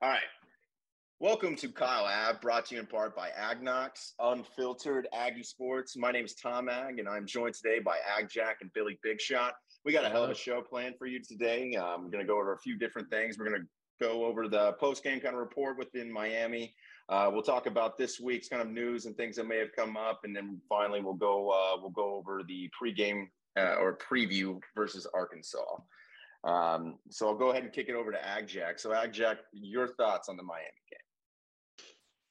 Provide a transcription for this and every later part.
All right. Welcome to Kyle Ave, brought to you in part by AgKnocks, Unfiltered Aggie Sports. My name is Tom Ag, and I'm joined today by Ag Jack and Billy Big Shot. We got a hell of a show planned for you today. Um, we're going to go over a few different things. We're going to go over the post game kind of report within Miami. Uh, we'll talk about this week's kind of news and things that may have come up, and then finally we'll go uh, we'll go over the pregame uh, or preview versus Arkansas. Um, so I'll go ahead and kick it over to Ag Jack. So Ag Jack, your thoughts on the Miami game?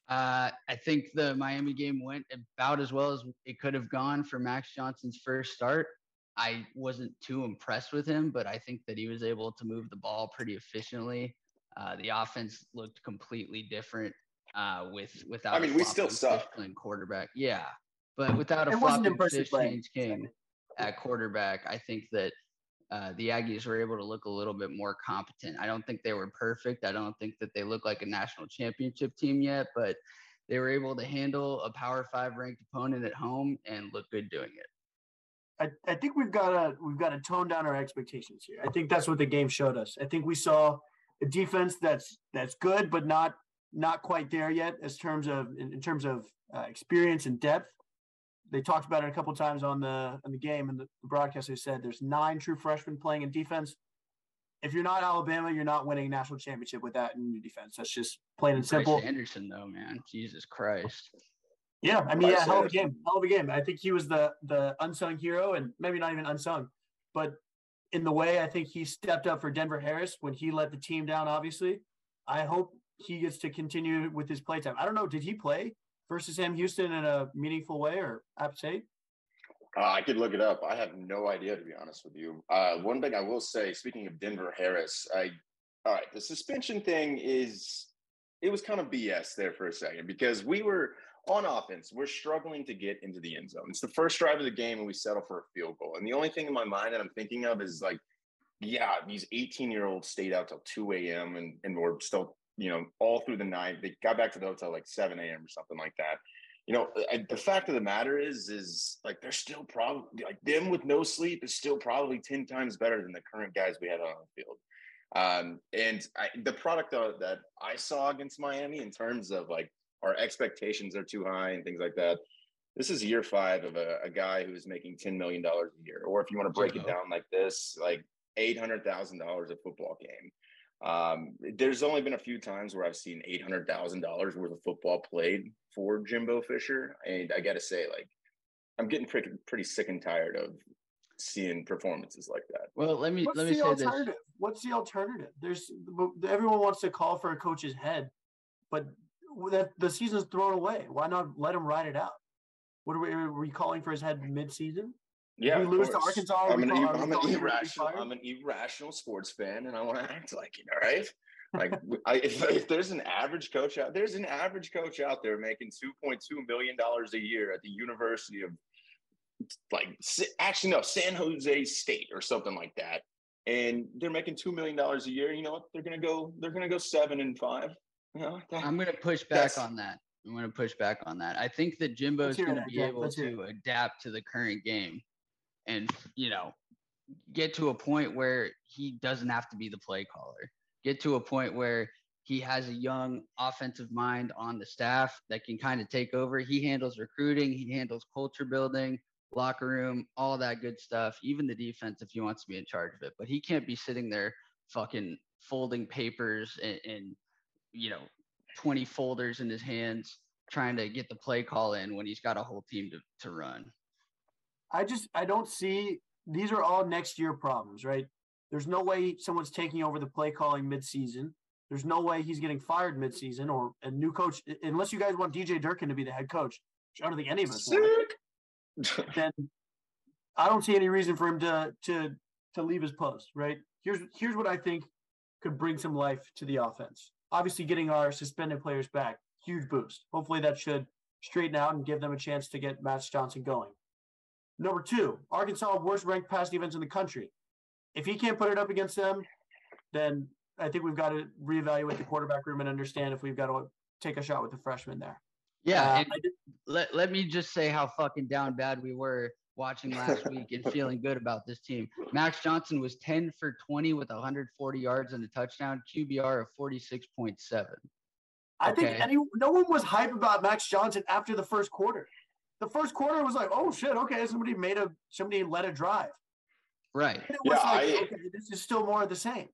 Uh, I think the Miami game went about as well as it could have gone for Max Johnson's first start. I wasn't too impressed with him, but I think that he was able to move the ball pretty efficiently. Uh, the offense looked completely different uh, with without. I mean, we still suck. In quarterback, yeah, but without a flopping fish Haynes King at quarterback, I think that uh, the Aggies were able to look a little bit more competent. I don't think they were perfect. I don't think that they look like a national championship team yet, but they were able to handle a Power Five ranked opponent at home and look good doing it. I, I think we've got to we've got to tone down our expectations here. I think that's what the game showed us. I think we saw a defense that's that's good, but not not quite there yet as terms of in, in terms of uh, experience and depth they talked about it a couple times on the on the game and the, the broadcast. They said there's nine true freshmen playing in defense. If you're not Alabama, you're not winning a national championship with that in your defense. That's just plain and simple. Bryce Anderson, though, man, Jesus Christ. Yeah, I mean, yeah, hell of a game, hell of a game. I think he was the the unsung hero, and maybe not even unsung, but in the way I think he stepped up for Denver Harris when he let the team down. Obviously, I hope he gets to continue with his play time. I don't know, did he play versus Sam Houston in a meaningful way or App State? Uh, I could look it up. I have no idea, to be honest with you. Uh, one thing I will say, speaking of Denver Harris, I all right, the suspension thing is it was kind of BS there for a second because we were on offense. We're struggling to get into the end zone. It's the first drive of the game, and we settle for a field goal. And the only thing in my mind that I'm thinking of is like, yeah, these 18 year olds stayed out till 2 a.m. and and we're still you know, all through the night. They got back to the hotel like 7 a.m. or something like that. You know, the fact of the matter is, is like they're still probably like them with no sleep is still probably 10 times better than the current guys we had on the field. Um, and I, the product that I saw against Miami in terms of like our expectations are too high and things like that. This is year five of a, a guy who's making $10 million a year. Or if you want to break it down like this, like $800,000 a football game. Um, there's only been a few times where I've seen eight hundred thousand dollars worth of football played for Jimbo Fisher, and I got to say, like, I'm getting pretty pretty sick and tired of seeing performances like that. Well, let me What's let me the say alternative? this. What's the alternative? There's everyone wants to call for a coach's head, but that the season's thrown away. Why not let him ride it out? What are we, are we calling for his head mid-season? Yeah, we lose to Arkansas. I'm an, call, I'm an irrational. I'm an irrational sports fan, and I want to act like it. All right. Like, I, if, if, there's an average coach out, there's an average coach out there making 2.2 million dollars a year at the University of, like, actually no, San Jose State or something like that, and they're making two million dollars a year. You know what? They're gonna go. They're gonna go seven and five. You know, that, I'm gonna push back on that. I'm going to push back on that. I think that Jimbo is going to be able to adapt to the current game and you know get to a point where he doesn't have to be the play caller. Get to a point where he has a young offensive mind on the staff that can kind of take over. He handles recruiting he handles culture building locker room all that good stuff even the defense if he wants to be in charge of it. But he can't be sitting there fucking folding papers and, and you know 20 folders in his hands trying to get the play call in when he's got a whole team to, to run I just I don't see these are all next year problems, right? There's no way someone's taking over the play calling midseason. There's no way he's getting fired midseason or a new coach unless you guys want DJ Durkin to be the head coach. Which I don't think any of us want. then I don't see any reason for him to to to leave his post, right? Here's here's what I think could bring some life to the offense. Obviously, getting our suspended players back, huge boost. Hopefully, that should straighten out and give them a chance to get Max Johnson going. Number two, Arkansas worst ranked pass defense in the country. If he can't put it up against them, then I think we've got to reevaluate the quarterback room and understand if we've got to take a shot with the freshman there. Yeah, uh, let, let me just say how fucking down bad we were watching last week and feeling good about this team. Max Johnson was 10 for 20 with 140 yards and a touchdown, QBR of 46.7. I okay. think any, no one was hype about Max Johnson after the first quarter. The first quarter was like, oh shit, okay, somebody made a somebody led a drive. Right. yeah, like, I, okay, this is still more of the same.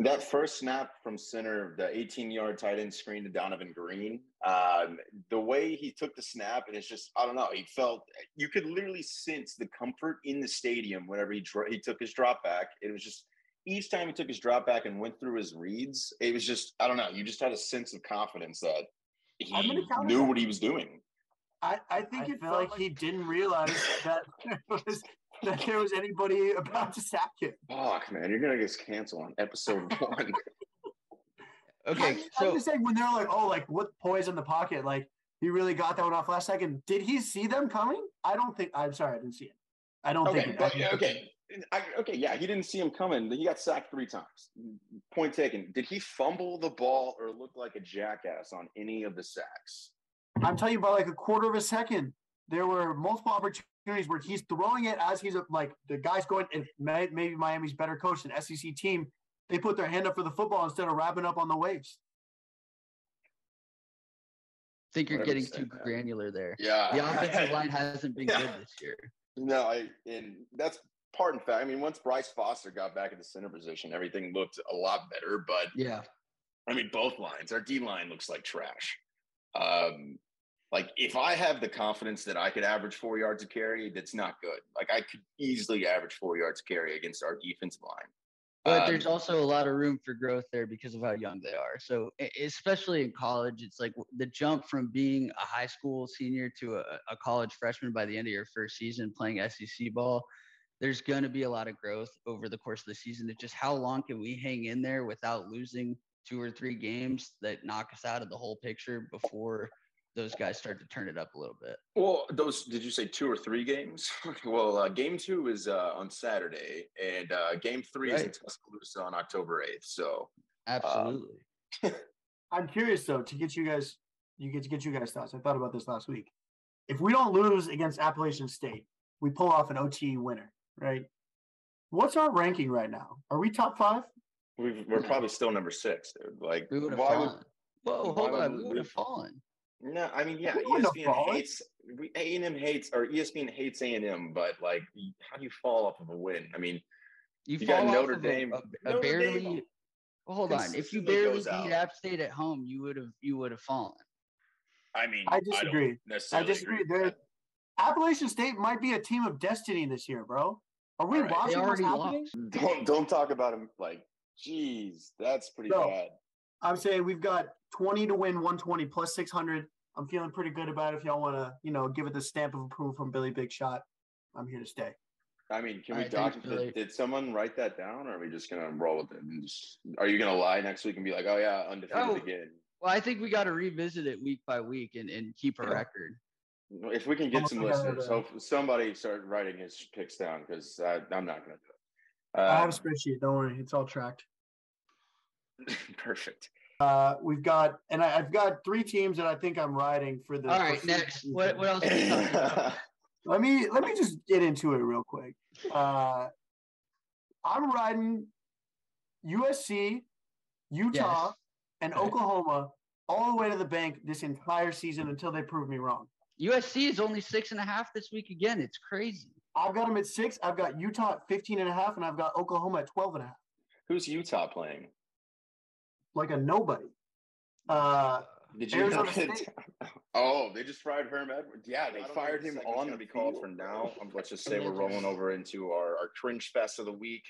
That first snap from center, the 18 yard tight end screen to Donovan Green, um, the way he took the snap, and it's just, I don't know, he felt, you could literally sense the comfort in the stadium whenever he, he took his drop back. It was just, each time he took his drop back and went through his reads, it was just, I don't know, you just had a sense of confidence that he knew what he was doing. I, I think I it felt like, like he didn't realize that was that there was anybody about to sack him. Fuck, man, you're gonna get canceled on episode one. okay, I, so I'm just saying when they're like, "Oh, like what poise in the pocket?" Like he really got that one off last second. Did he see them coming? I don't think. I'm sorry, I didn't see it. I don't okay, think. Okay, okay. I, okay, yeah, he didn't see him coming. He got sacked three times. Point taken. Did he fumble the ball or look like a jackass on any of the sacks? I'm telling you, about like a quarter of a second, there were multiple opportunities opportunities where he's throwing it as he's like the guy's going, and maybe Miami's better coached an SEC team. They put their hand up for the football instead of wrapping up on the waves. I think you're getting too that. granular there. Yeah, the offensive line hasn't been yeah. good this year. No, I and that's part in fact. I mean, once Bryce Foster got back in the center position, everything looked a lot better. But yeah, I mean, both lines. Our D line looks like trash. Um, like if I have the confidence that I could average four yards a carry, that's not good. Like I could easily average four yards a carry against our defensive line. But um, there's also a lot of room for growth there because of how young they are. So especially in college, it's like the jump from being a high school senior to a, a college freshman by the end of your first season playing SEC ball. There's going to be a lot of growth over the course of the season. It's just how long can we hang in there without losing two or three games that knock us out of the whole picture before – those guys start to turn it up a little bit. Well, those did you say two or three games? well, uh, game two is uh, on Saturday, and uh, game three right. is in Tuscaloosa on October eighth. So absolutely. Um, I'm curious though to get you guys, you get to get you guys thoughts. I thought about this last week. If we don't lose against Appalachian State, we pull off an OT winner, right? What's our ranking right now? Are we top five? we are probably still number six, dude. Like, we would have fallen. Would, Whoa, hold on, we would have fallen. No, I mean, yeah, ESPN hates A and M hates or ESPN hates A and M, but like, how do you fall off of a win? I mean, you, you got Notre Dame, a, a, a barely. Dame hold on, if you barely beat App State at home, you would have you would have fallen. I mean, I disagree. I, I disagree. Agree Appalachian State might be a team of destiny this year, bro. Are we right. watching what's happening? Don't don't talk about them like, geez, that's pretty no, bad. I'm saying we've got 20 to win 120 plus 600. I'm feeling pretty good about it. If y'all want to, you know, give it the stamp of approval from Billy Big Shot, I'm here to stay. I mean, can we talk? Did, did, someone write that down, or are we just gonna roll with it? And just, are you gonna lie next week and be like, "Oh yeah, undefeated oh, again"? Well, I think we got to revisit it week by week and, and keep a yeah. record. If we can get some listeners, hope somebody start writing his picks down because I'm not gonna do it. Um, I have a um, spreadsheet. Don't worry, it's all tracked. Perfect. Uh, we've got, and I, have got three teams that I think I'm riding for the. All right, next. What, what else? let me let me just get into it real quick. Uh, I'm riding USC, Utah, yes. and Oklahoma all the way to the bank this entire season until they prove me wrong. USC is only six and a half this week again. It's crazy. I've got them at six. I've got Utah at 15 and a half, and I've got Oklahoma at 12 and a half. Who's Utah playing? Like a nobody. Uh, Did you know Oh, they just fired Herm Edwards. Yeah, they fired him on the call for now. Um, let's just say we're rolling over into our, our cringe fest of the week.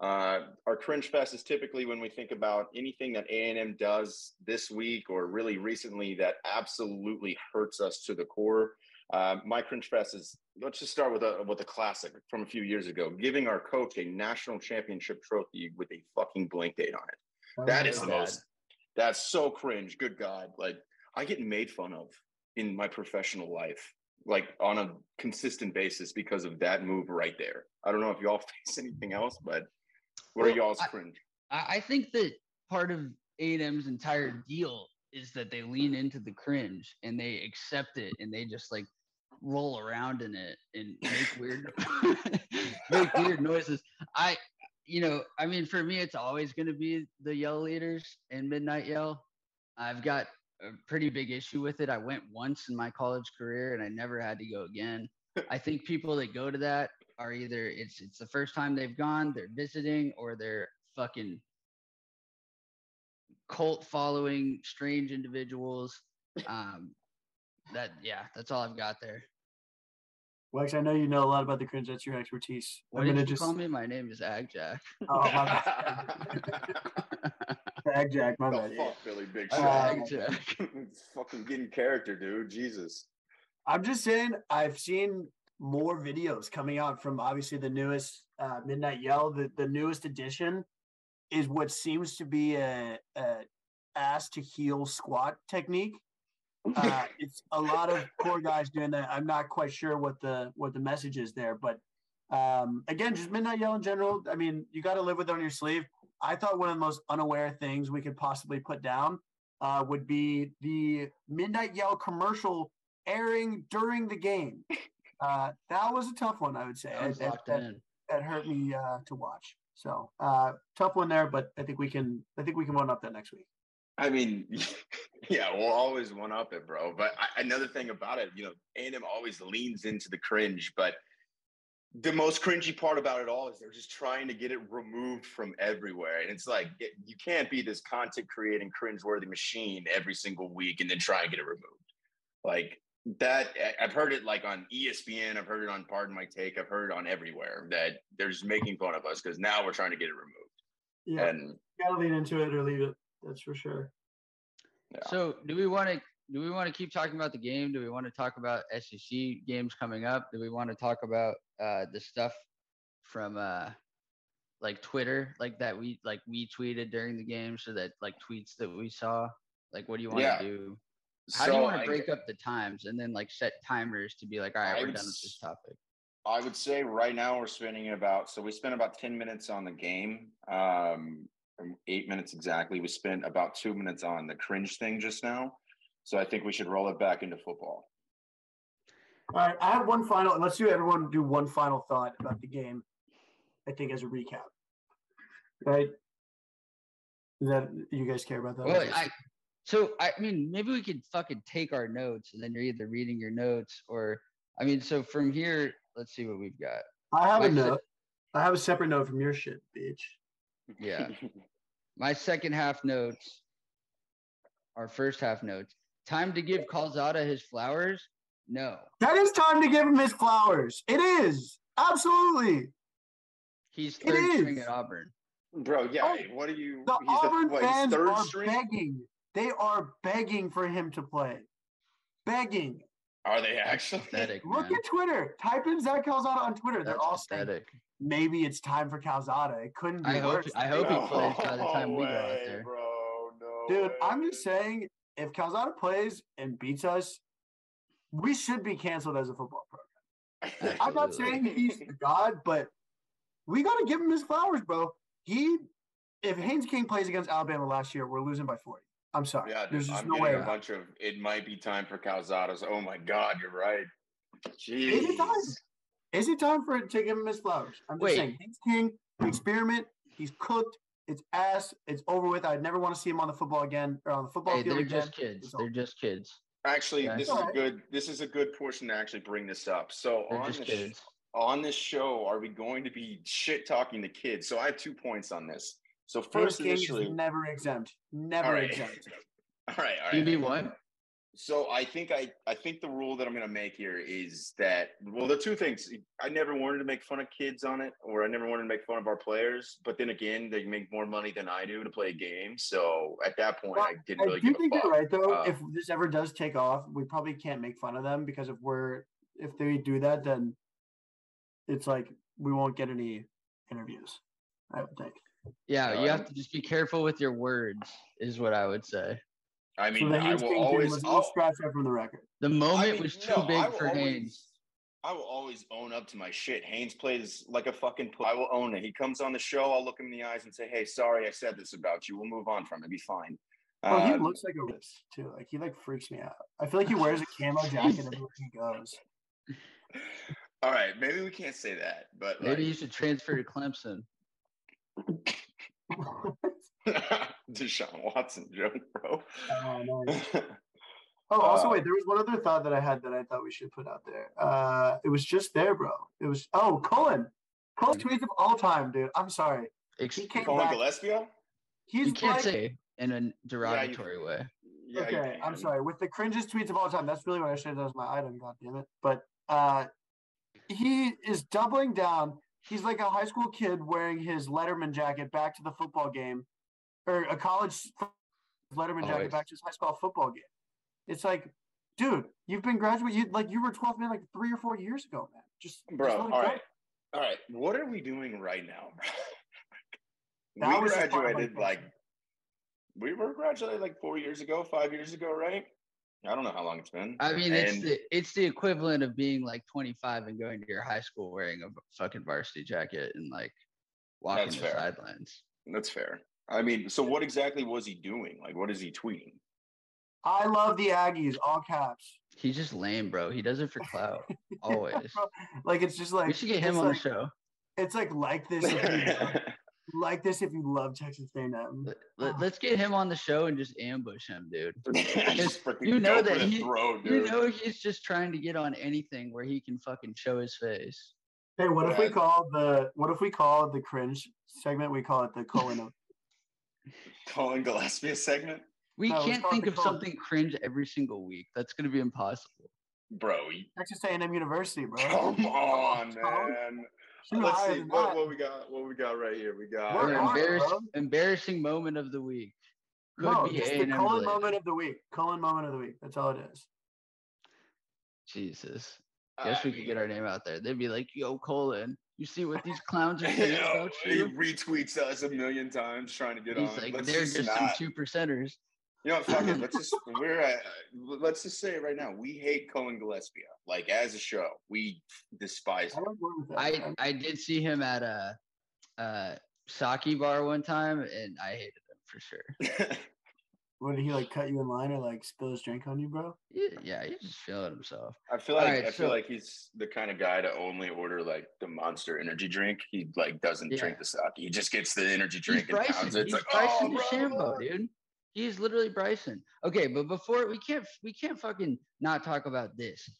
Uh, our cringe fest is typically when we think about anything that A&M does this week or really recently that absolutely hurts us to the core. Uh, my cringe fest is let's just start with a with a classic from a few years ago, giving our coach a national championship trophy with a fucking blank date on it. That is the most. That's so cringe. Good God. Like I get made fun of in my professional life, like on a consistent basis because of that move right there. I don't know if y'all face anything else, but what well, are y'all's cringe? I, I think that part of A&M's entire deal is that they lean into the cringe and they accept it and they just like roll around in it and make weird make weird noises. I you know, I mean for me it's always gonna be the yell leaders and midnight yell. I've got a pretty big issue with it. I went once in my college career and I never had to go again. I think people that go to that are either it's it's the first time they've gone, they're visiting, or they're fucking cult following strange individuals. Um, that yeah, that's all I've got there. Wex, I know you know a lot about the cringe. That's your expertise. What I'm did you just... call me? My name is Ag Jack. Oh, my Ag Jack, my bad. Fuck Billy Big Shot. Uh, Ag Jack. fucking getting character, dude. Jesus. I'm just saying, I've seen more videos coming out from obviously the newest uh, Midnight Yell. The, the newest edition is what seems to be a, a ass to heel squat technique. Uh, it's a lot of core guys doing that. I'm not quite sure what the what the message is there, but um, again, just midnight yell in general. I mean, you got to live with it on your sleeve. I thought one of the most unaware things we could possibly put down uh, would be the midnight yell commercial airing during the game. Uh, that was a tough one, I would say. That, that, that, that hurt me uh, to watch. So uh, tough one there, but I think we can. I think we can one up that next week. I mean, yeah, we'll always one up it, bro. But I, another thing about it, you know, A&M always leans into the cringe, but the most cringy part about it all is they're just trying to get it removed from everywhere. And it's like, it, you can't be this content creating cringeworthy machine every single week and then try and get it removed. Like that, I've heard it like on ESPN, I've heard it on Pardon My Take, I've heard it on everywhere that they're just making fun of us because now we're trying to get it removed. Yeah. And gotta lean into it or leave it. That's for sure. Yeah. So, do we want to do we want to keep talking about the game? Do we want to talk about SEC games coming up? Do we want to talk about uh, the stuff from uh, like Twitter, like that we like we tweeted during the game, so that like tweets that we saw? Like, what do you want yeah. to do? How so do you want to break I, up the times and then like set timers to be like, all right, I we're done with this topic? I would say right now we're spending about so we spent about ten minutes on the game. Um, eight minutes exactly. We spent about two minutes on the cringe thing just now. So I think we should roll it back into football. All right. I have one final. Let's do everyone do one final thought about the game. I think as a recap. Right. That you guys care about that? Well, I, so I mean, maybe we could fucking take our notes, and then you're either reading your notes or, I mean, so from here, let's see what we've got. I have My a note. I have a separate note from your shit, bitch. Yeah. My second half notes, our first half notes. Time to give Calzada his flowers? No. That is time to give him his flowers. It is. Absolutely. He's third string at Auburn. Bro, yeah. Oh, what are you? The Auburn the, what, fans are string? begging. They are begging for him to play. Begging. Are they actually? Pathetic, Look at Twitter. Type in Zach Calzada on Twitter. They're all pathetic. saying maybe it's time for Calzada. It couldn't be I worse. Hope, I hope he plays by the time we go out there. Bro, no Dude, way. I'm just saying, if Calzada plays and beats us, we should be canceled as a football program. I'm not saying he's God, but we got to give him his flowers, bro. He, if Haynes King plays against Alabama last year, we're losing by 40. I'm sorry. Yeah, There's just I'm no way. A bunch of it might be time for Calzada's. Oh my God, you're right. Jeez. Is it time for to give him his flowers? I'm just Wait. saying, he's king, experiment, he's cooked, it's ass, it's over with. I'd never want to see him on the football again or on the football hey, field they're again. just kids. They're just kids. Actually, this is a good this is a good portion to actually bring this up. So they're on this on this show, are we going to be shit talking the kids? So I have two points on this. So first, initially, is never exempt, never right. exempt. all right, all right. You mean what? So I think I I think the rule that I'm going to make here is that well the two things I never wanted to make fun of kids on it or I never wanted to make fun of our players but then again they make more money than I do to play a game. So at that point well, I didn't really I do think you're right though. uh, if this ever does take off we probably can't make fun of them because if we're if they do that then it's like we won't get any interviews I would think. Yeah you have to just be careful with your words is what I would say I mean, so I will always I'll, scratch that from the record. The moment I mean, was too no, big for always, Haynes. I will always own up to my shit. Haynes plays like a fucking. I will own it. He comes on the show. I'll look him in the eyes and say, "Hey, sorry, I said this about you. We'll move on from it. Be fine." Oh, um, he looks like a risk too. Like he like freaks me out. I feel like he wears a camo jacket everywhere he goes. All right, maybe we can't say that, but maybe like... you should transfer to Clemson. Deshaun Watson joke, bro. Oh, oh, also, uh, wait, there was one other thought that I had that I thought we should put out there. Uh, it was just there, bro. It was, oh, Cullen. Cullen mm. tweets of all time, dude. I'm sorry. Ex- he came Cullen back. Gillespie? He's you can't like, say in a derogatory yeah, you, way. Yeah, okay, I'm sorry. With the cringes tweets of all time, that's really what I should have done as my item. God damn it! But uh, he is doubling down. He's like a high school kid wearing his Letterman jacket back to the football game, or a college Letterman oh, jacket back to his high school football game. It's like, dude, you've been graduated. You like you were 12 man like three or four years ago, man. Just bro. Just all right, all right. What are we doing right now? we graduated like we were graduated like four years ago, five years ago, right? I don't know how long it's been. I mean, and it's the it's the equivalent of being like 25 and going to your high school wearing a fucking varsity jacket and like walking the fair. sidelines. That's fair. I mean, so what exactly was he doing? Like, what is he tweeting? I love the Aggies, all caps. He's just lame, bro. He does it for clout, always. like it's just like we should get him on like, the show. It's like like this like this if you love Texas A&M. Let, us get him on the show and just ambush him, dude. you know that he, throat, you know he's just trying to get on anything where he can fucking show his face. Hey, what yeah. if we call the what if we call the cringe segment? We call it the Cullen of Cullen Gillespie segment. We no, can't think of something cringe every single week. That's going to be impossible, bro. Texas A&M University, bro. Come on, man. Let's see what, what, we got. What we got right here. We got an embarrassing, embarrassing moment of the week. Could no, be just the Cullen moment of the week. Cullen moment of the week. That's all it is. Jesus. Guess we could get our name out there. They'd be like, "Yo, Cullen, you see what these clowns are saying about you?" He retweets us a million times trying to get He's on. Like, Let's they're just, just some two percenters. You know, fuck it. Let's just we're at, let's just say it right now. We hate Cullen Gillespie. Like as a show, we despise him. I I did see him at a, a sake bar one time, and I hated him for sure. What did he like? Cut you in line or like spill his drink on you, bro? Yeah, yeah, he's just feeling himself. I feel like right, I feel like he's the kind of guy to only order like the Monster energy drink. He like doesn't yeah. drink the sake. He just gets the energy drink he's and pounds it. It's he's like, Bryson oh, bro, dude. He's literally Bryson. Okay, but before we can't we can't fucking not talk about this.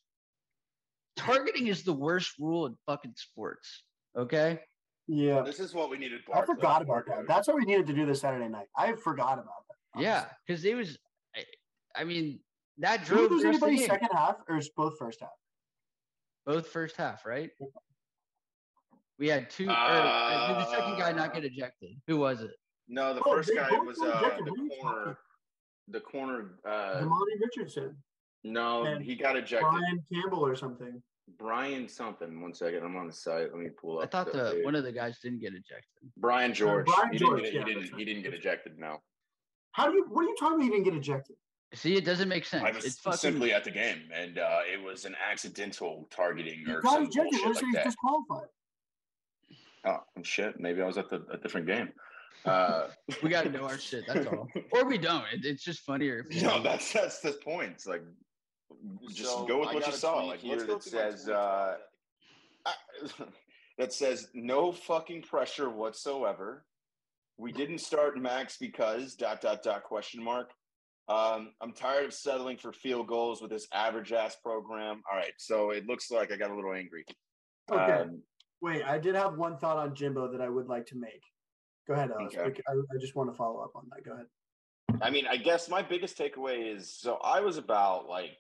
Targeting is the worst rule in fucking sports. Okay. Yeah. This is what we needed. I forgot about that. That's what we needed to do this Saturday night. I forgot about that. Honestly. Yeah, because it was. I, I, mean, that drove. Did anybody second half or is both first half? Both first half, right? We had two. Uh, or, did the second guy not get ejected? Who was it? No, the oh, first guy was uh, the corner. The corner. Uh, Demani Richardson. No, and he got ejected. Brian Campbell or something. Brian something. One second, I'm on the site. Let me pull up. I thought the, one of the guys didn't get ejected. Brian George. Uh, Brian he, George didn't get, yeah, he didn't. He didn't get ejected. No. How do you? What are you talking about? He didn't get ejected. See, it doesn't make sense. I was it's fucking... simply at the game, and uh, it was an accidental targeting or some bullshit like that. Disqualified. Oh shit! Maybe I was at the a different game. Uh, we got to know our shit. That's all. Or we don't. It, it's just funnier. If no, that's that's the point. It's like just so go with what you saw. Like here that says uh, that says no fucking pressure whatsoever. We didn't start Max because dot dot dot question mark. Um, I'm tired of settling for field goals with this average ass program. All right, so it looks like I got a little angry. Okay. Um, Wait, I did have one thought on Jimbo that I would like to make. Go ahead, Alex. Okay. I, I just want to follow up on that. Go ahead. I mean, I guess my biggest takeaway is so I was about like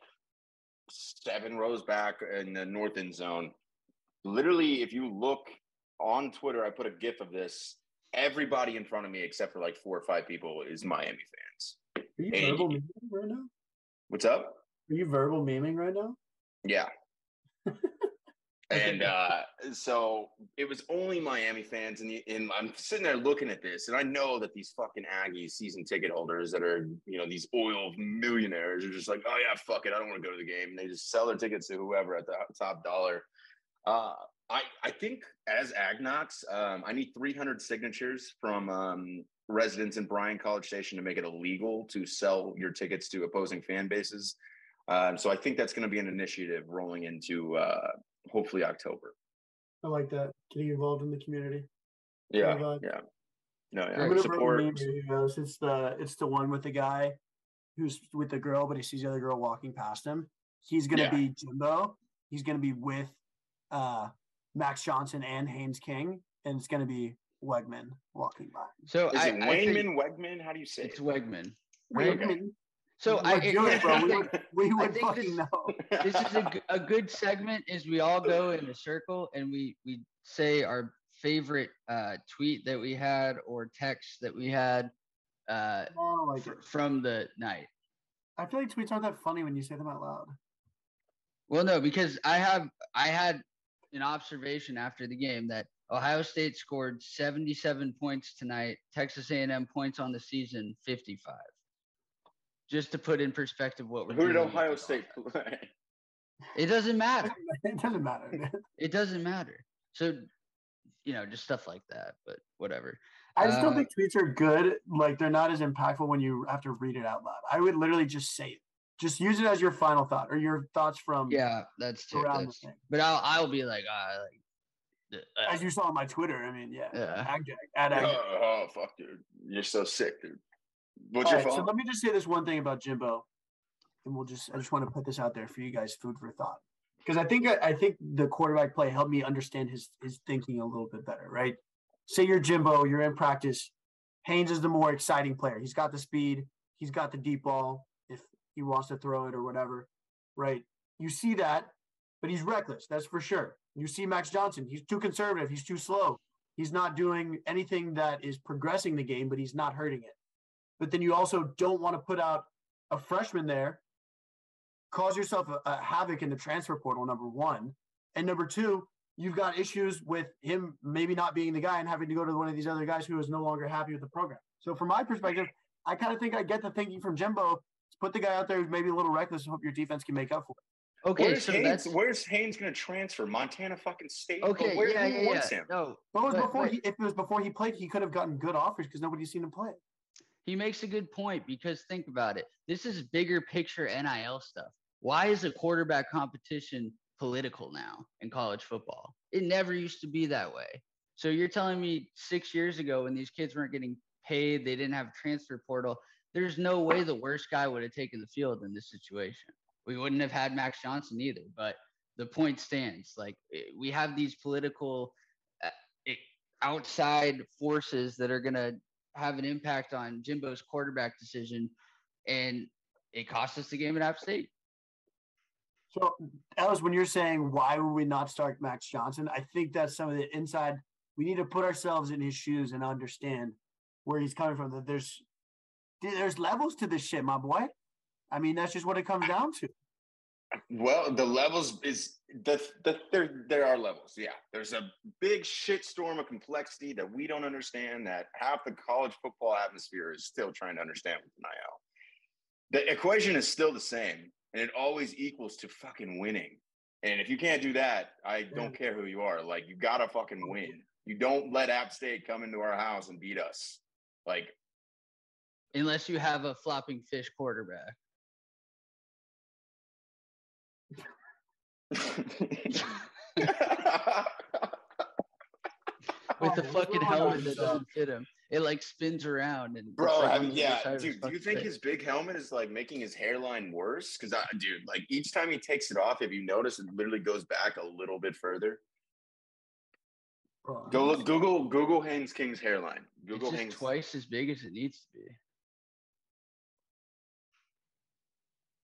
seven rows back in the north end zone. Literally, if you look on Twitter, I put a GIF of this. Everybody in front of me, except for like four or five people, is Miami fans. Are you and verbal memeing right now? What's up? Are you verbal memeing right now? Yeah. and uh, so it was only Miami fans, and, and, I'm sitting there looking at this, and I know that these fucking Aggies season ticket holders that are, you know, these oil millionaires are just like, oh yeah, fuck it, I don't want to go to the game, and they just sell their tickets to whoever at the top dollar. Uh, I I think as AgKnocks, um, I need 300 signatures from um, residents in Bryan College Station to make it illegal to sell your tickets to opposing fan bases. Um, so I think that's going to be an initiative rolling into uh, hopefully October. I like that. Getting involved in the community. Yeah, yeah. No, yeah. I'm gonna Support. It's the it's the one with the guy who's with the girl, but he sees the other girl walking past him. He's gonna yeah. be Jimbo. He's gonna be with uh, Max Johnson and Haynes King, and it's gonna be Weigman walking by. So is I, it Wayman Weigman? How do you say it? it's it? Weigman? Weigman. So I, it, bro. We would, we would fucking this, know. This is a, a good segment. Is we all go in a circle and we we say our favorite uh, tweet that we had or text that we had uh, oh, like f- from the night. I feel like tweets aren't that funny when you say them out loud. Well, no, because I have I had an observation after the game that Ohio State scored 77 points tonight. Texas A&M points on the season 55. Just to put in perspective what we're. Who did Ohio State play? It doesn't matter. it doesn't matter. it doesn't matter. So, you know, just stuff like that. But whatever. I just uh, don't think tweets are good. Like they're not as impactful when you have to read it out loud. I would literally just say it. Just use it as your final thought or your thoughts from. Yeah, that's true. That's, but I'll I'll be like, uh, like as you saw on my Twitter, I mean, yeah. yeah. Ag- oh, oh, fuck, dude. You're so sick, dude. What's All your right, So let me just say this one thing about Jimbo. And we'll just I just want to put this out there for you guys, food for thought. Because I think I think the quarterback play helped me understand his his thinking a little bit better, right? Say you're Jimbo, you're in practice. Haynes is the more exciting player. He's got the speed, he's got the deep ball if he wants to throw it or whatever, right? You see that, but he's reckless, that's for sure. You see Max Johnson, he's too conservative, he's too slow. He's not doing anything that is progressing the game, but he's not hurting it. But then you also don't want to put out a freshman there, cause yourself a, a havoc in the transfer portal, number one. And number two, you've got issues with him maybe not being the guy and having to go to one of these other guys who is no longer happy with the program. So from my perspective, I kind of think I get the thinking from Jimbo. Put the guy out there who's maybe a little reckless and hope your defense can make up for it. Okay, where's so Haynes, that's where's Haynes going to transfer? Montana fucking State. Okay, where, yeah, yeah, yeah. Him? No, but was but, before but, he. If it was before he played, he could have gotten good offers because nobody's seen him play. He makes a good point because think about it. This is bigger picture NIL stuff. Why is a quarterback competition political now in college football? It never used to be that way. So you're telling me six years ago when these kids weren't getting paid, they didn't have a transfer portal. There's no way the worst guy would have taken the field in this situation we wouldn't have had Max Johnson either. But the point stands. Like we have these political uh, outside forces that are going to have an impact on Jimbo's quarterback decision, and it cost us the game at App State. So, Ellis, when you're saying why would we not start Max Johnson, I think that's some of the inside. We need to put ourselves in his shoes and understand where he's coming from. That there's there's levels to this shit, my boy. I mean, that's just what it comes down to. Well, the levels is the, the there there are levels. Yeah, there's a big shitstorm of complexity that we don't understand. That half the college football atmosphere is still trying to understand with NIL. The equation is still the same, and it always equals to fucking winning. And if you can't do that, I don't care who you are. Like you gotta fucking win. You don't let App State come into our house and beat us. Like unless you have a flopping fish quarterback. With the fucking helmet that doesn't fit him. It like spins around and bro. Like I mean, yeah, dude. Do you think face. his big helmet is like making his hairline worse? Because I, dude, like each time he takes it off, if you notice, it literally goes back a little bit further. Bro, Go look, Google Google Haynes King's hairline. Google it's Haynes twice as big as it needs to be.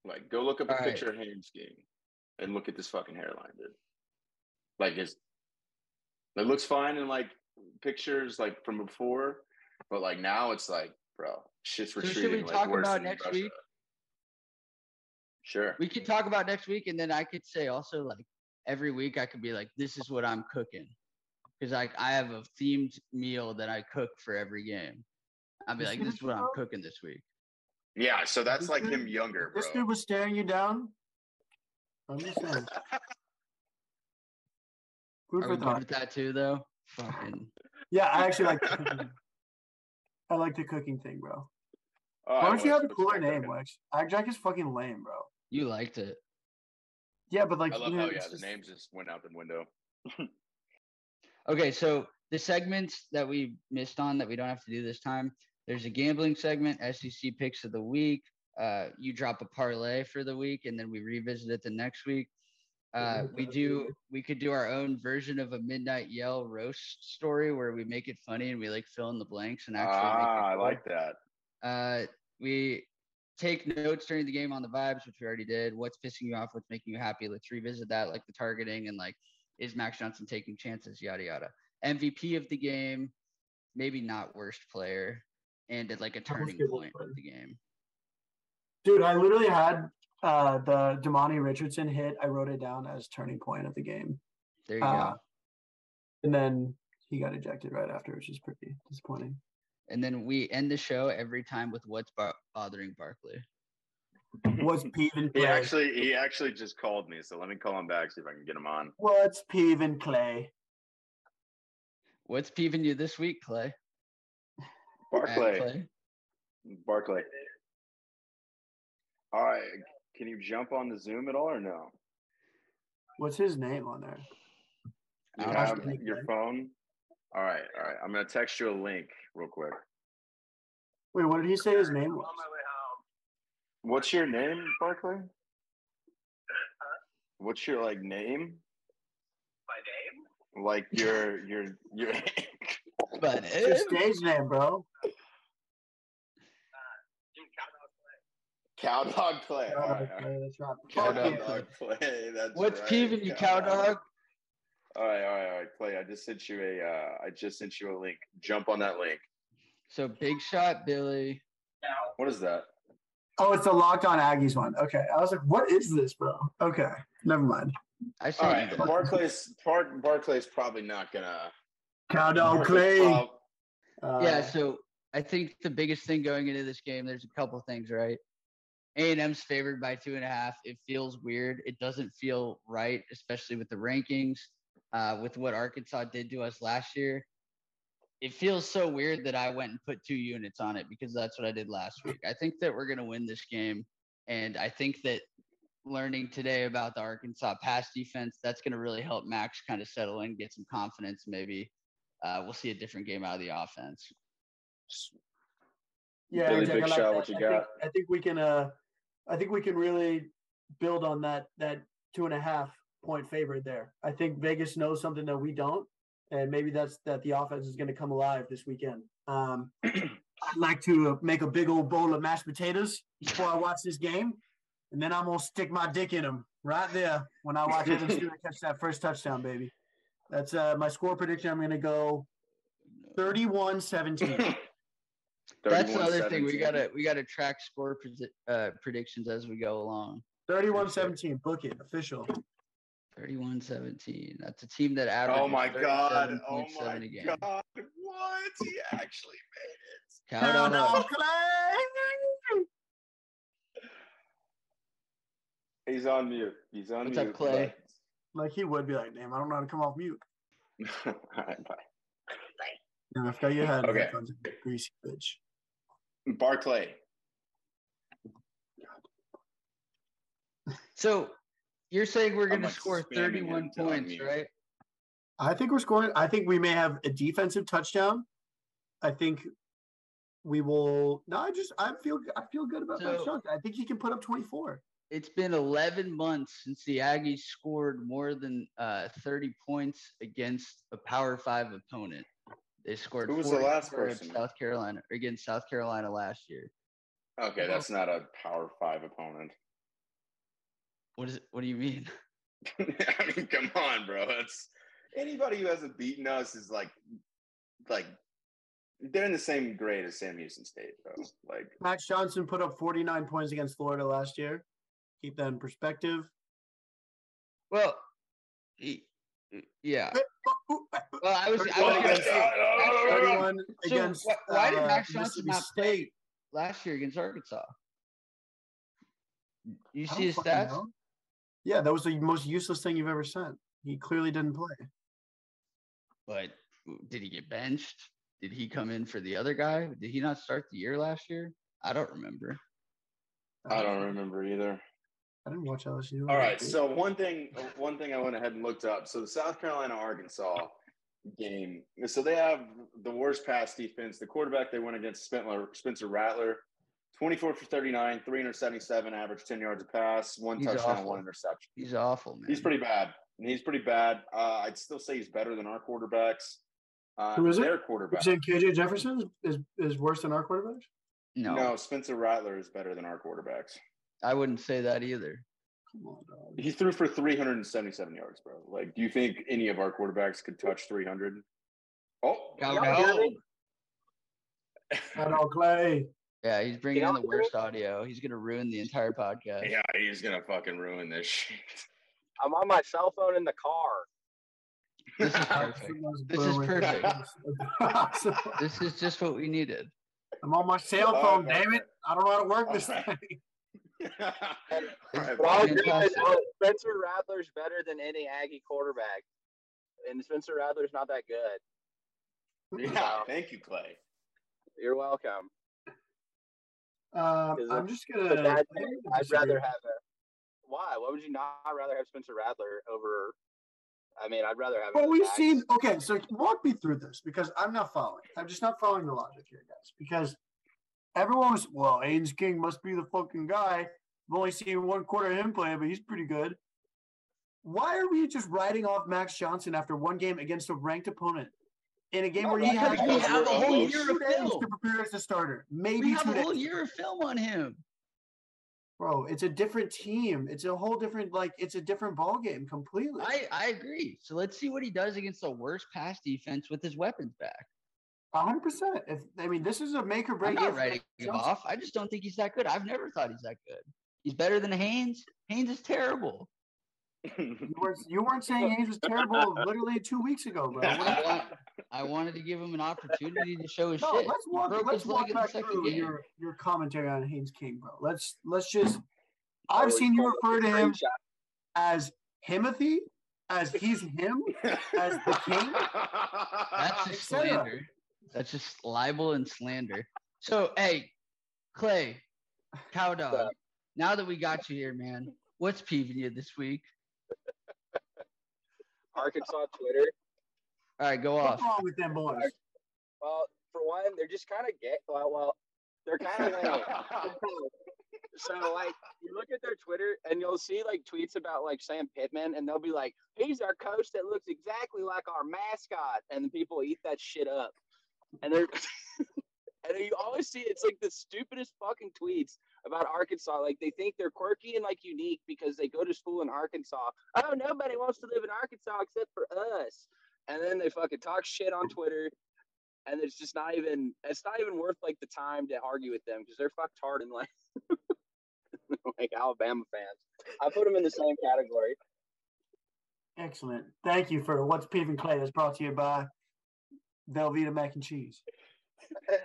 Like, go look up All a right. picture of Haynes King and look at this fucking hairline, dude. Like it's it looks fine in like pictures like from before, but like now it's like, bro, shit's retreating. So should we like, talk about next Russia. week? Sure. We could talk about next week, and then I could say also like every week I could be like, this is what I'm cooking, because like I have a themed meal that I cook for every game. I'll be like, this is what I'm cooking this week. Yeah, so that's like him younger, bro. This dude was staring you down. I'm just saying. Food Are for thought. with that too, though. Fucking. Yeah, I actually like. The. I like the cooking thing, bro. Oh, Why don't you have a cooler name, Wex? Jack is fucking lame, bro. You liked it. Yeah, but like I love how yeah, the names just went out the window. okay, so the segments that we missed on that we don't have to do this time. There's a gambling segment, SEC picks of the week. Uh, you drop a parlay for the week, and then we revisit it the next week. Uh, we do we could do our own version of a midnight yell roast story where we make it funny and we like fill in the blanks and actually. Ah, I like that. Uh, we take notes during the game on the vibes, which we already did. What's pissing you off? What's making you happy? Let's revisit that, like the targeting and like is Max Johnson taking chances? Yada yada. MVP of the game, maybe not worst player, and at like a turning point of the game. Dude, I literally had uh, the Demani Richardson hit. I wrote it down as turning point of the game. There you uh, go. And then he got ejected right after, which is pretty disappointing. And then we end the show every time with what's bar- bothering Barkley. What's peeving Clay? He actually he actually just called me, so let me call him back see if I can get him on. What's peeving Clay? What's peeving you this week, Clay? Barclay. Barclay. All right. Can you jump on the Zoom at all or no? What's his name on there? You uh, have your phone? All right, all right. I'm gonna text you a link real quick. Wait, what did he say his name was? What's your name, Barclay? What's your like name? My name? Like your your your. but it's your stage name, bro. Cow dog play. Cow dog play. That's right. Cow dog play. That's What's right. peeving you, cow dog? All right, all right, all right. Play. I just sent you a. Uh, I just sent you a link. Jump on that link. So big shot, Billy. What is that? Oh, it's the Locked On Aggies one. Okay, I was like, "What is this, bro?" Okay, never mind. I all right. Barclays. Bar- Barclays probably not gonna. Cowdell Clay. Uh, yeah. So I think the biggest thing going into this game, there's a couple things, right? A and M's favored by two and a half. It feels weird. It doesn't feel right, especially with the rankings uh, with what Arkansas did to us last year. It feels so weird that I went and put two units on it because that's what I did last week. I think that we're going to win this game. And I think that learning today about the Arkansas pass defense, that's going to really help Max kind of settle in, get some confidence. Maybe uh, we'll see a different game out of the offense. Yeah, really big shot. What you I got? Think, I think we can. Uh, I think we can really build on that that two and a half point favorite there. I think Vegas knows something that we don't, and maybe that's that the offense is going to come alive this weekend. Um, I'd like to uh, make a big old bowl of mashed potatoes before I watch this game, and then I'm gonna stick my dick in them right there when I watch Evan Stewart catch that first touchdown, baby. That's uh, my score prediction. I'm going to go 31-17. That's another thing we gotta we gotta track score uh, predictions as we go along. 31-17. Book it official. 31 17. That's a team that averaged. Oh my God. Oh my God. What? He actually made it. Count on up. Clay. He's on mute. He's on What's mute. up, Clay? Like he would be like, damn, I don't know how to come off mute. All right, bye. Yeah, I've got your head. Okay. Greasy bitch. Barclay. So you're saying we're going to score 31 points, right? I think we're scoring. I think we may have a defensive touchdown. I think we will. No, I just I feel I feel good about so, shot. I think he can put up 24. It's been 11 months since the Aggies scored more than uh, 30 points against a Power Five opponent. They scored. Who was the last person? South Carolina against South Carolina last year. Okay, that's not a Power Five opponent. What is it? What do you mean? I mean, come on, bro. That's anybody who hasn't beaten us is like, like they're in the same grade as Sam Houston State, bro. Like Max Johnson put up 49 points against Florida last year. Keep that in perspective. Well, yeah. Well, I was, I was against, say, 31 so against. Why, why did uh, Max Johnson not play last year against Arkansas? You see his stats? Know. Yeah, that was the most useless thing you've ever sent. He clearly didn't play. But did he get benched? Did he come in for the other guy? Did he not start the year last year? I don't remember. I don't remember either. I didn't watch LSU. All right. So one thing, one thing I went ahead and looked up. So the South Carolina Arkansas game. So they have the worst pass defense. The quarterback they went against Spencer Rattler, 24 for 39, 377 average, 10 yards a pass, one he's touchdown, awful. one interception. He's awful, man. He's pretty bad. He's pretty bad. Uh, I'd still say he's better than our quarterbacks. Uh, Who is their it? quarterback? You're saying KJ Jefferson is, is worse than our quarterbacks? No. No, Spencer Rattler is better than our quarterbacks. I wouldn't say that either. Come on, dog. He threw for 377 yards, bro. Like, do you think any of our quarterbacks could touch 300? Oh, no. Hello, Clay. Yeah, he's bringing in the worst audio. He's gonna ruin the entire podcast. Yeah, he's gonna fucking ruin this shit. I'm on my cell phone in the car. This is perfect. this is perfect. this is just what we needed. I'm on my cell phone, oh, damn it. I don't know how to work this right. thing. but all Spencer Rattler's better than any Aggie quarterback. And Spencer Rattler's not that good. Yeah, so, thank you, Clay. You're welcome. Um, I'm just gonna. Bad, I'd rather have a. Why? Why would you not rather have Spencer Rattler over? I mean, I'd rather have. Well, we've seen. Okay, so walk me through this because I'm not following. I'm just not following the logic here, guys. Because everyone was, well, Haynes King must be the fucking guy. I've only seen one quarter of him play, but he's pretty good. Why are we just writing off Max Johnson after one game against a ranked opponent? in a game no, where he had we have a whole year of film to prepare as a starter. Maybe we have a whole year of film on him. Bro, it's a different team. It's a whole different like it's a different ball game completely. I I agree. So let's see what he does against the worst pass defense with his weapons back. Hundred percent. If I mean this is a make or break. I'm not writing him off. I just don't think he's that good. I've never thought he's that good. He's better than Haynes. Haynes is terrible you, weren't, you weren't saying Haynes was terrible literally two weeks ago, bro. I wanted to give him an opportunity to show his no, shit. Let's walk, let's walk back through your, your commentary on Haynes King, bro. Let's let's just. I've seen you refer to him as Himothy, as he's him, as the king. That's just slander. That's just libel and slander. So, hey, Clay, cow dog. Now that we got you here, man, what's peeving you this week? Arkansas Twitter. All right, go off. What's wrong with them boys? Well, for one, they're just kind of gay. Well, well, they're kind of lame. so, like, you look at their Twitter and you'll see like tweets about like Sam Pittman, and they'll be like, "He's our coach that looks exactly like our mascot," and the people eat that shit up. And they're and you always see it's like the stupidest fucking tweets about Arkansas. Like they think they're quirky and like unique because they go to school in Arkansas. Oh, nobody wants to live in Arkansas except for us. And then they fucking talk shit on Twitter. And it's just not even it's not even worth like the time to argue with them because they're fucked hard in life. like Alabama fans. I put them in the same category. Excellent. Thank you for what's Peeve and Clay that's brought to you by Velveeta mac and cheese.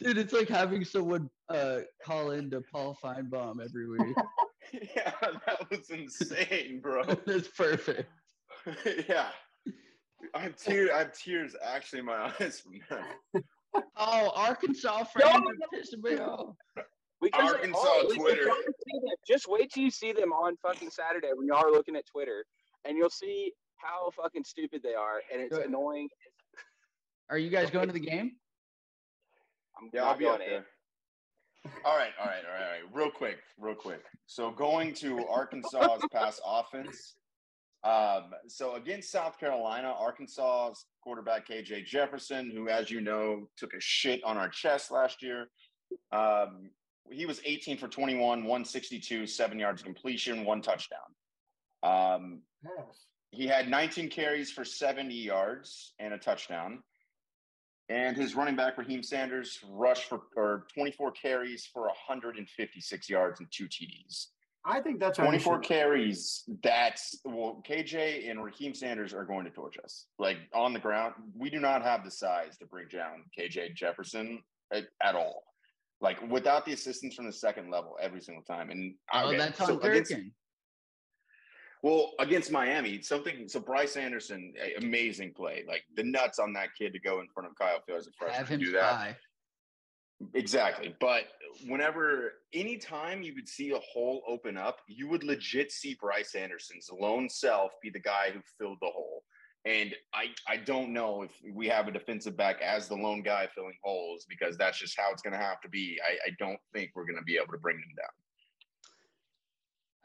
Dude, it's like having someone uh, call into Paul Finebaum every week. yeah, that was insane, bro. That's perfect. yeah. I have tears. I have tears actually in my eyes from that. Oh, Arkansas friends no, pissing me off. Because Arkansas oh, Twitter. Just wait till you see them on fucking Saturday when y'all are looking at Twitter, and you'll see how fucking stupid they are, and it's Good. annoying. Are you guys going to the game? I'm yeah, I'll be out there. All right, all right, all right, all right. Real quick, real quick. So going to Arkansas's pass offense. Um, so against South Carolina, Arkansas's quarterback KJ Jefferson, who, as you know, took a shit on our chest last year. Um, he was 18 for 21, 162, seven yards completion, one touchdown. Um, yes. He had 19 carries for 70 yards and a touchdown. And his running back, Raheem Sanders, rushed for or 24 carries for 156 yards and two TDs. I think that's 24 carries. That's well, KJ and Raheem Sanders are going to torch us. Like on the ground, we do not have the size to bring down KJ Jefferson at, at all. Like without the assistance from the second level every single time. And oh, okay, that's on so against, well, against Miami, something. So Bryce Anderson, amazing play. Like the nuts on that kid to go in front of Kyle Fields as a freshman. Have him do that. Exactly. But whenever, anytime you would see a hole open up, you would legit see Bryce Anderson's lone self be the guy who filled the hole. And I, I don't know if we have a defensive back as the lone guy filling holes because that's just how it's going to have to be. I, I don't think we're going to be able to bring them down.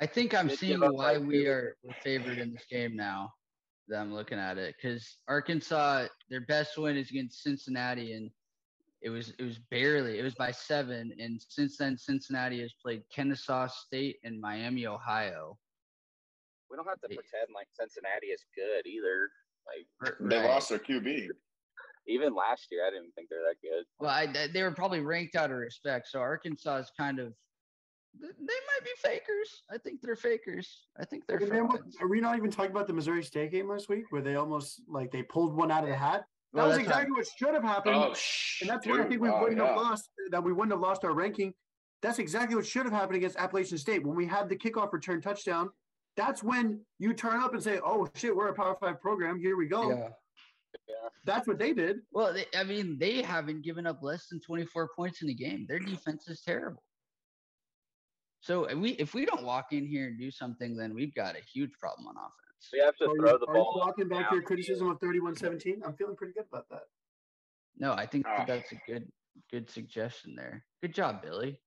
I think I'm seeing why we are favored in this game now that I'm looking at it because Arkansas, their best win is against Cincinnati, and it was it was barely it was by seven, and since then Cincinnati has played Kennesaw State and Miami, Ohio. We don't have to pretend like Cincinnati is good either. Like they right. lost their QB. Even last year, I didn't think they're that good. Well, I, they were probably ranked out of respect. So Arkansas is kind of they might be fakers. I think they're fakers. I think they're. are we not even talking about the Missouri State game last week, where they almost like they pulled one out of the hat? That well, was exactly not... what should have happened, oh, and that's why I think we oh, wouldn't yeah. have lost. That we wouldn't have lost our ranking. That's exactly what should have happened against Appalachian State when we had the kickoff return touchdown. That's when you turn up and say, "Oh shit, we're a Power Five program. Here we go." Yeah. Yeah. That's what they did. Well, they, I mean, they haven't given up less than 24 points in a game. Their defense is terrible. So if we if we don't walk in here and do something, then we've got a huge problem on offense. We have to throw the ball. walking back your criticism of 31-17? I'm feeling pretty good about that. No, I think oh. that's a good good suggestion there. Good job, Billy.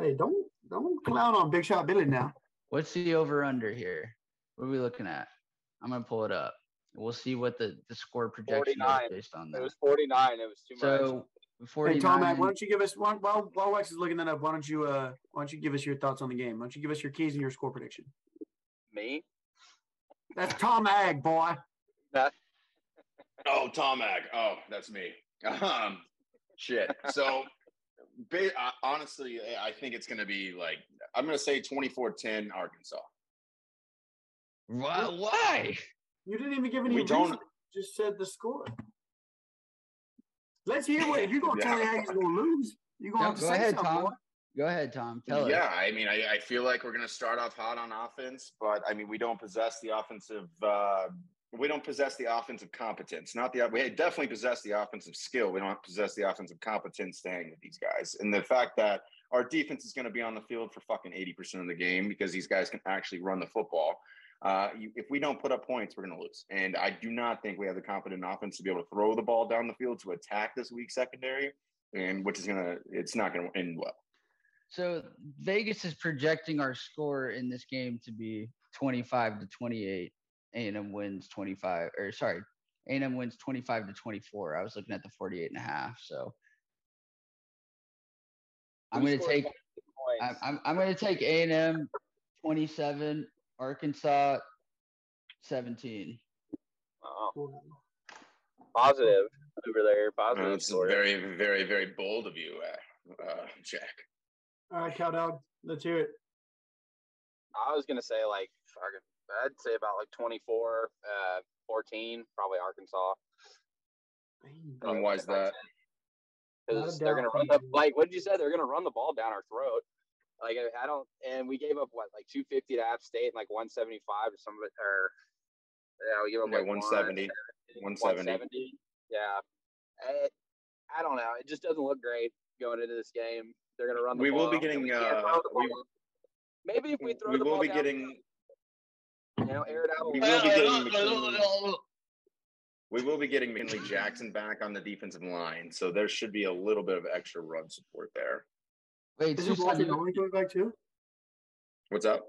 Hey, don't don't clown on Big Shot Billy now. What's the over under here? What are we looking at? I'm gonna pull it up. We'll see what the, the score projection 49. is based on that. It was 49. It was too so, much. 49. Hey, Tom, why don't you give us while while while Wex is looking that up? Why don't you uh why don't you give us your thoughts on the game? Why don't you give us your keys and your score prediction? Me? That's Tom Ag, boy. That. oh, Tom Ag. Oh, that's me. Um, shit. So, ba- uh, honestly, I think it's going to be like I'm going to say 24-10 Arkansas. Why? Why? You didn't even give any. We reason. don't. Just said the score. Let's hear what if you're gonna yeah. tell me how you're gonna lose. You're gonna no, have to go say ahead, Tom. Go ahead, Tom. Tell yeah, us. I mean, I, I, feel like we're going to start off hot on offense, but I mean, we don't possess the offensive. Uh, we don't possess the offensive competence. Not the we definitely possess the offensive skill. We don't possess the offensive competence to hang with these guys. And the fact that our defense is going to be on the field for fucking eighty percent of the game because these guys can actually run the football. Uh, you, if we don't put up points, we're going to lose. And I do not think we have the confident offense to be able to throw the ball down the field to attack this weak secondary, and which is going to, it's not going to end well. So Vegas is projecting our score in this game to be 25 to 28. A&M wins 25, or sorry, A&M wins 25 to 24. I was looking at the 48 and a half. So I'm going to take, I'm, I'm going to take A&M 27 Arkansas 17. Wow. Positive over there. Positive. That's very, very, very bold of you, uh, uh, Jack. All right, Cowdog, let's hear it. I was gonna say like I'd say about like 24, uh, 14, probably Arkansas. And why is that? Because they're gonna run the like what did you say? They're gonna run the ball down our throat. Like I don't, and we gave up what like 250 to App State and like 175 to some of it, or yeah, we gave up yeah, like 170, 170. 170. Yeah, I, I don't know. It just doesn't look great going into this game. They're going to run. we will be getting. Uh, we, maybe if we throw we the will ball be down, getting. You know, air it out. We will be getting. We will be getting McKinley Jackson back on the defensive line, so there should be a little bit of extra run support there. Wait, is Walter Nolen coming back too? What's up?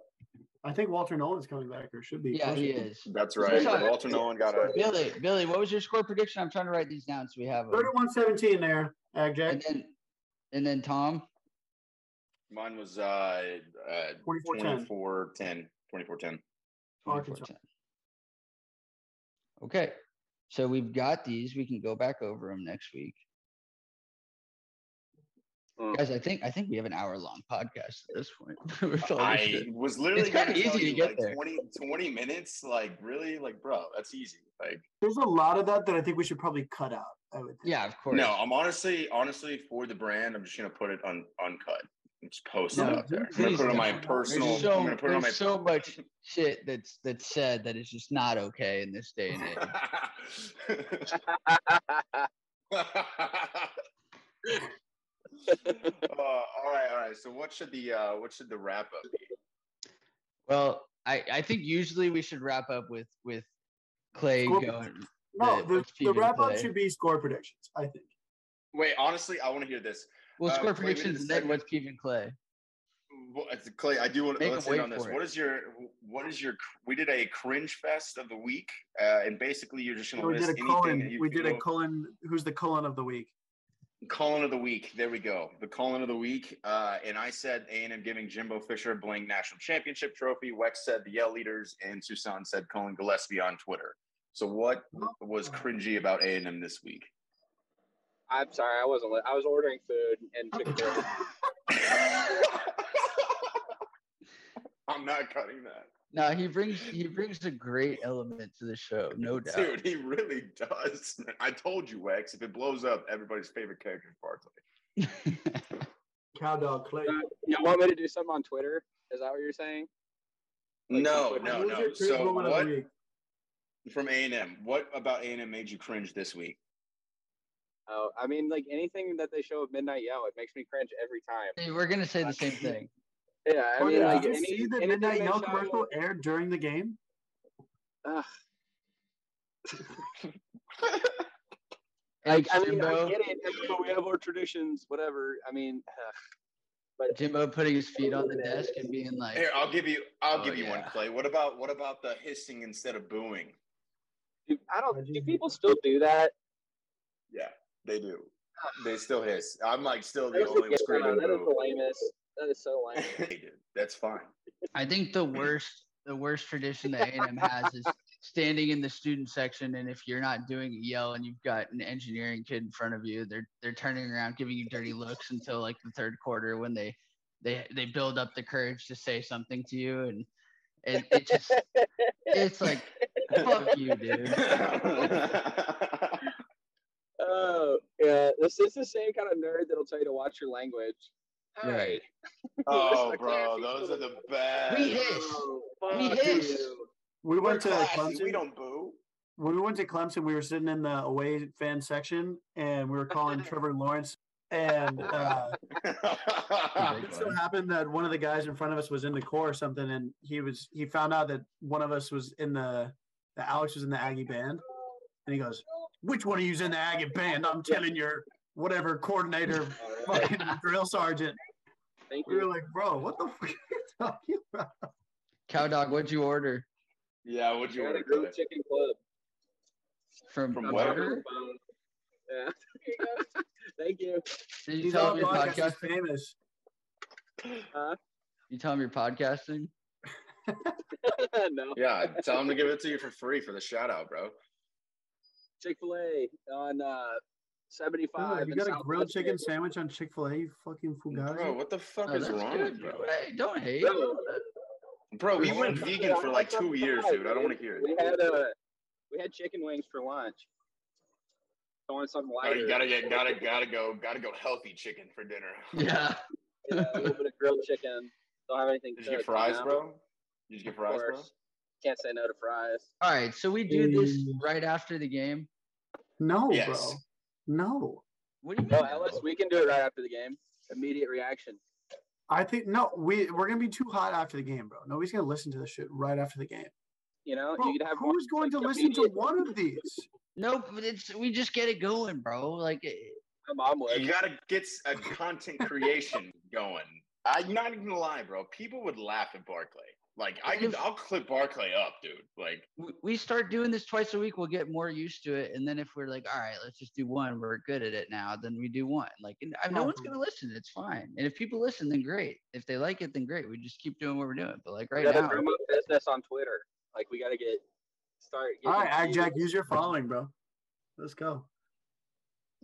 I think Walter Nolen's coming back, or should be. Yeah, he is. That's right. Walter Nolan got a. Billy, Billy, what was your score prediction? I'm trying to write these down so we have. 31-17 there, Ag Jack. And then, and then Tom. Mine was uh, uh 24 10. 24 10. Okay. So we've got these. We can go back over them next week. Mm. Guys, I think I think we have an hour long podcast at this point. I was literally kind of easy to get like there. 20, 20 minutes, like really, like bro, that's easy. Like there's a lot of that that I think we should probably cut out. I would think. Yeah, of course. No, I'm honestly, honestly, for the brand, I'm just gonna put it on uncut. Just post no, it up there. I'm gonna put it on my personal. There's so, I'm gonna put it on my so much shit that's that's said that is just not okay in this day and age. uh, all right, all right. So what should the uh, what should the wrap up be? Well, I, I think usually we should wrap up with with Clay Score- going. No, the- the, the Peven wrap up should be score predictions. I think. Wait, honestly, I want to hear this. We'll uh, score Clay, predictions and then segment- what's Peven Clay. Well, it's- Clay, I do want to let's him wait on this. it. What is your what is your we did a cringe fest of the week, uh, and basically you're just gonna we list did a anything Cullen. you We did a feel- Cullen. Who's the Cullen of the week? Colin of the week. There we go. The Colin of the week. Uh, and I said A and M giving Jimbo Fisher a Bling national championship trophy. Wex said the Yell leaders, and Susan said Colin Gillespie on Twitter. So what was cringy about A and M this week? I'm sorry, I wasn't. Li- I was ordering food and. I'm not cutting that, No, he brings he brings a great element to the show, no doubt. dude. He really does. I told you, Wex. If it blows up, everybody's favorite character is Barkley. Cowdog Clay. Uh, you want me to do something on Twitter? Is that what you're saying? Like No, no, no. So moment of the what from A and M? What about A and M made you cringe this week? Oh, I mean, like anything that they show at Midnight Yell, it makes me cringe every time. We're gonna say the same thing. Yeah, I mean, yeah. like Did you any, see the Midnight they Yell show- commercial aired during the game? Ugh. Like, I mean, Jimbo, I get it, but we have our traditions, whatever. I mean, ugh. but Jimbo putting his feet on the desk and being like, Here, I'll give you. I'll Oh, give you one, yeah. Clay. What about what about the hissing instead of booing? dude, I don't. Do people still do that? Yeah, they do. They still hiss. I'm like still the only one the- screaming that is the lamest. That is so lame. They do. That's fine. I think the worst the worst tradition that A&M has is standing in the student section and if you're not doing it, yell and you've got an engineering kid in front of you, they're they're turning around giving you dirty looks until like the third quarter when they they they build up the courage to say something to you and it, it just it's like fuck you, dude. Oh, yeah. This is the same kind of nerd that'll tell you to watch your language. Right. oh, bro, those are the Eastwood. best. We hiss. Oh, We hiss. you. We We're went to classy. Clemson. We don't boo. when we went to Clemson, we were sitting in the away fan section, and we were calling Trevor Lawrence. And uh, it so happened that one of the guys in front of us was in the Corps or something, and he was he found out that one of us was in the that Alex was in the Aggie band, and he goes, "Which one of you's in the Aggie band? I'm telling your whatever coordinator, fucking drill sergeant." Thank We were you. like, "Bro, what the fuck are you talking about?" Cow dog, what'd you order yeah, what'd you I order, grilled chicken club. from, From I'm where? talking on the phone. Yeah. There you go. Thank you. Did you He's tell him you're podcast. He's famous. Huh? You tell him you're podcasting? no. Yeah, tell him to give it to you for free for the shout out, bro. Chick Fil A on uh, 75. you got a South grilled West chicken Vegas. sandwich on Chick Fil A, you fucking fugazi. Bro, what the fuck Oh, is wrong with you? bro. Hey, don't hate. Bro, Bro, we went vegan for like two years, dude. I don't want to hear it. We it. had uh, we had chicken wings for lunch. I want something Oh, you gotta get, gotta, gotta go, gotta go healthy chicken for dinner. Yeah. Yeah, a little bit of grilled chicken. Don't have anything. Did you get fries, know? bro? Did you get fries, bro? Can't say no to fries. All right, so we do this Mm. right after the game. No, Yes. bro. No. What do you No. Ellis, we can do it right after the game. Immediate reaction. I think no, we we're gonna be too hot after the game, bro. Nobody's gonna listen to this shit right after the game. You know, Bro, you could have who's one, going to listen to one of these? No, but it's we just get it going, bro. Like eh, My mom would. You gotta get a content creation going. I'm not even gonna lie, bro. People would laugh at Barclay. Like I can, I'll clip Barclay up, dude. Like we- we start doing this twice a week, we'll get more used to it. And then if we're like, all right, let's just do one, we're good at it now, then we do one. Like and, no one's gonna listen. It's fine. And if people listen, then great. If they like it, then great. We just keep doing what we're doing. But like right gotta now, promote business on Twitter. Like we gotta get start. All right, Ag Jack, use your following, bro. Let's go.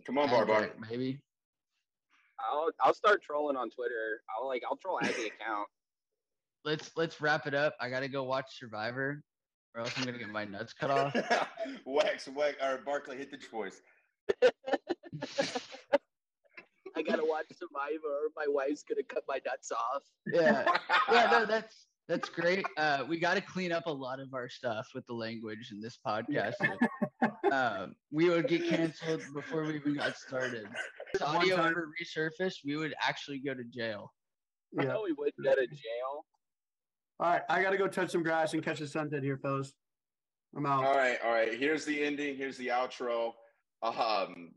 come on, Bar Bar. Maybe. I'll I'll start trolling on Twitter. I'll like I'll troll Aggie account. Let's let's wrap it up. I gotta go watch Survivor, or else I'm gonna get my nuts cut off. wax, wax, or Barclay, hit the choice. I gotta watch Survivor. or My wife's gonna cut my nuts off. Yeah. yeah, no, that's that's great. Uh, we got to clean up a lot of our stuff with the language in this podcast. um, we would get canceled before we even got started. If audio ever resurfaced, we would actually go to jail. Yeah. I know we would go to jail. All right, I got to go touch some grass and catch the sunset here, fellas. I'm out. All right, all right. Here's the ending. Here's the outro. Um,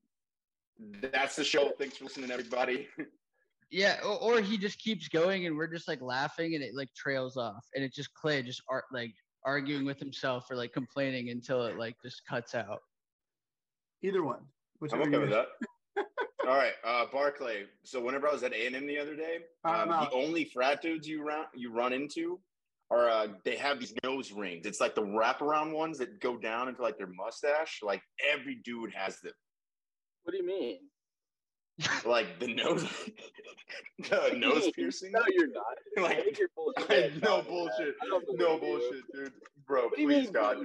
that's the show. Thanks for listening, everybody. Yeah, or, or, he just keeps going, and we're just like laughing, and it like trails off, and it just Clay just art like arguing with himself or like complaining until it like just cuts out. Either one. I'm okay with that. All right, uh, Barclay. So whenever I was at A and M the other day, um, the only frat dudes you run you run into are uh, they have these nose rings. It's like the wraparound ones that go down into like their mustache. Like every dude has them. What do you mean? like the nose, the nose piercing. No, you're not. Like, I think you're bullshit. no bullshit. No bullshit, dude. Bro, please, God.